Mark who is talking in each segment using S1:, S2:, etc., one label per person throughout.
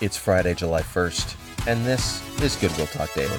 S1: It's Friday, July 1st, and this is Goodwill Talk Daily.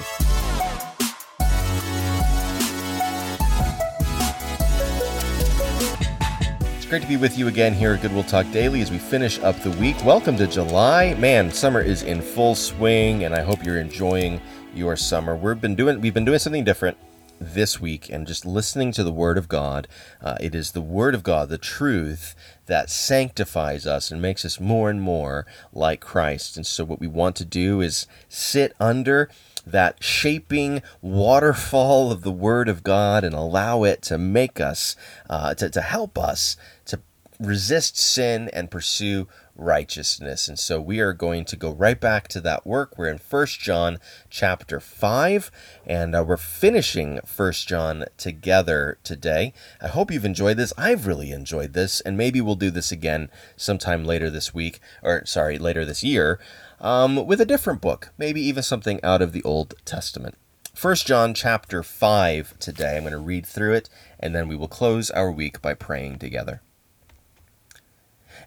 S1: It's great to be with you again here at Goodwill Talk Daily as we finish up the week. Welcome to July. Man, summer is in full swing, and I hope you're enjoying your summer. We've been doing we've been doing something different this week and just listening to the Word of God. Uh, it is the Word of God, the truth, that sanctifies us and makes us more and more like Christ. And so, what we want to do is sit under that shaping waterfall of the Word of God and allow it to make us, uh, to, to help us to resist sin and pursue righteousness. And so we are going to go right back to that work. We're in First John chapter 5 and uh, we're finishing First John together today. I hope you've enjoyed this. I've really enjoyed this and maybe we'll do this again sometime later this week or sorry, later this year um, with a different book, maybe even something out of the Old Testament. First John chapter 5 today. I'm going to read through it and then we will close our week by praying together.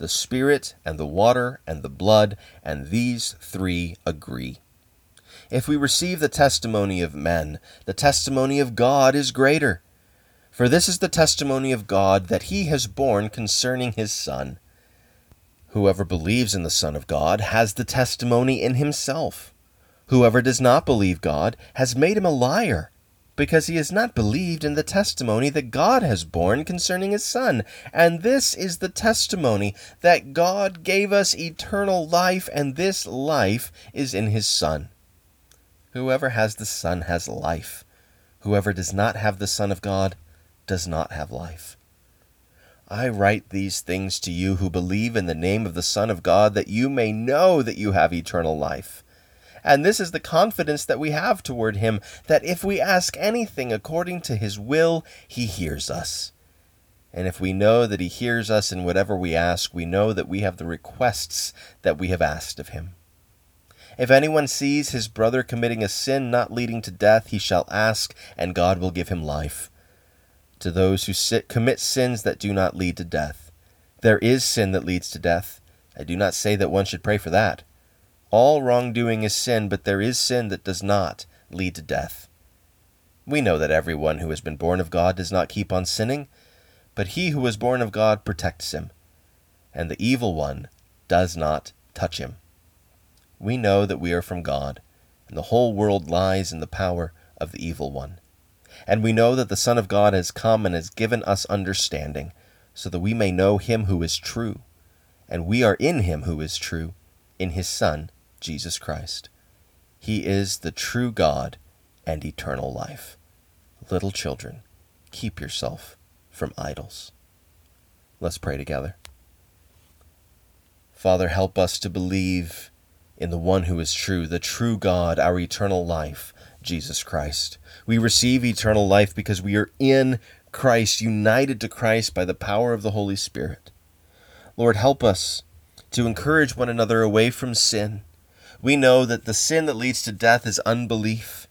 S1: the Spirit, and the water, and the blood, and these three agree. If we receive the testimony of men, the testimony of God is greater. For this is the testimony of God that he has borne concerning his Son. Whoever believes in the Son of God has the testimony in himself. Whoever does not believe God has made him a liar because he has not believed in the testimony that God has borne concerning his Son. And this is the testimony that God gave us eternal life, and this life is in his Son. Whoever has the Son has life. Whoever does not have the Son of God does not have life. I write these things to you who believe in the name of the Son of God, that you may know that you have eternal life. And this is the confidence that we have toward him, that if we ask anything according to his will, he hears us. And if we know that he hears us in whatever we ask, we know that we have the requests that we have asked of him. If anyone sees his brother committing a sin not leading to death, he shall ask, and God will give him life. To those who sit, commit sins that do not lead to death, there is sin that leads to death. I do not say that one should pray for that. All wrongdoing is sin, but there is sin that does not lead to death. We know that everyone who has been born of God does not keep on sinning, but he who is born of God protects him, and the evil one does not touch him. We know that we are from God, and the whole world lies in the power of the evil one. And we know that the Son of God has come and has given us understanding, so that we may know him who is true. And we are in him who is true, in his Son, Jesus Christ. He is the true God and eternal life. Little children, keep yourself from idols. Let's pray together. Father, help us to believe in the one who is true, the true God, our eternal life, Jesus Christ. We receive eternal life because we are in Christ, united to Christ by the power of the Holy Spirit. Lord, help us to encourage one another away from sin we know that the sin that leads to death is unbelief,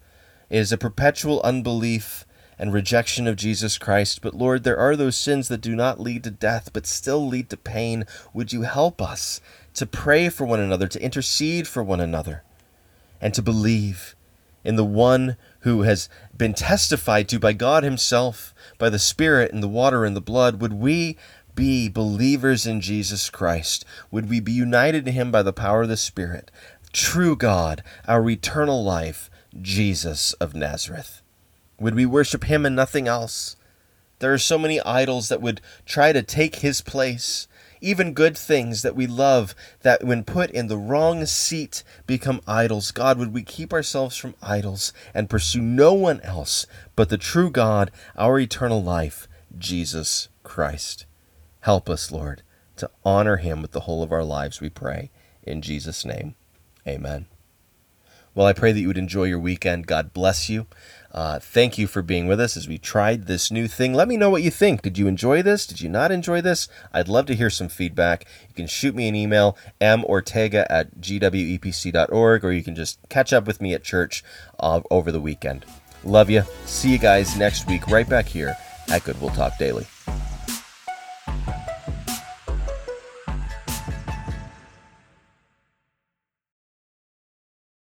S1: it is a perpetual unbelief and rejection of Jesus Christ. But Lord, there are those sins that do not lead to death, but still lead to pain. Would you help us to pray for one another, to intercede for one another, and to believe in the one who has been testified to by God Himself, by the Spirit and the water and the blood? Would we be believers in Jesus Christ? Would we be united to Him by the power of the Spirit? True God, our eternal life, Jesus of Nazareth? Would we worship him and nothing else? There are so many idols that would try to take his place. Even good things that we love, that when put in the wrong seat become idols. God, would we keep ourselves from idols and pursue no one else but the true God, our eternal life, Jesus Christ? Help us, Lord, to honor him with the whole of our lives, we pray. In Jesus' name, amen. Well, I pray that you would enjoy your weekend. God bless you. Uh, thank you for being with us as we tried this new thing. Let me know what you think. Did you enjoy this? Did you not enjoy this? I'd love to hear some feedback. You can shoot me an email, mortega at gwepc.org, or you can just catch up with me at church uh, over the weekend. Love you. See you guys next week, right back here at Goodwill Talk Daily.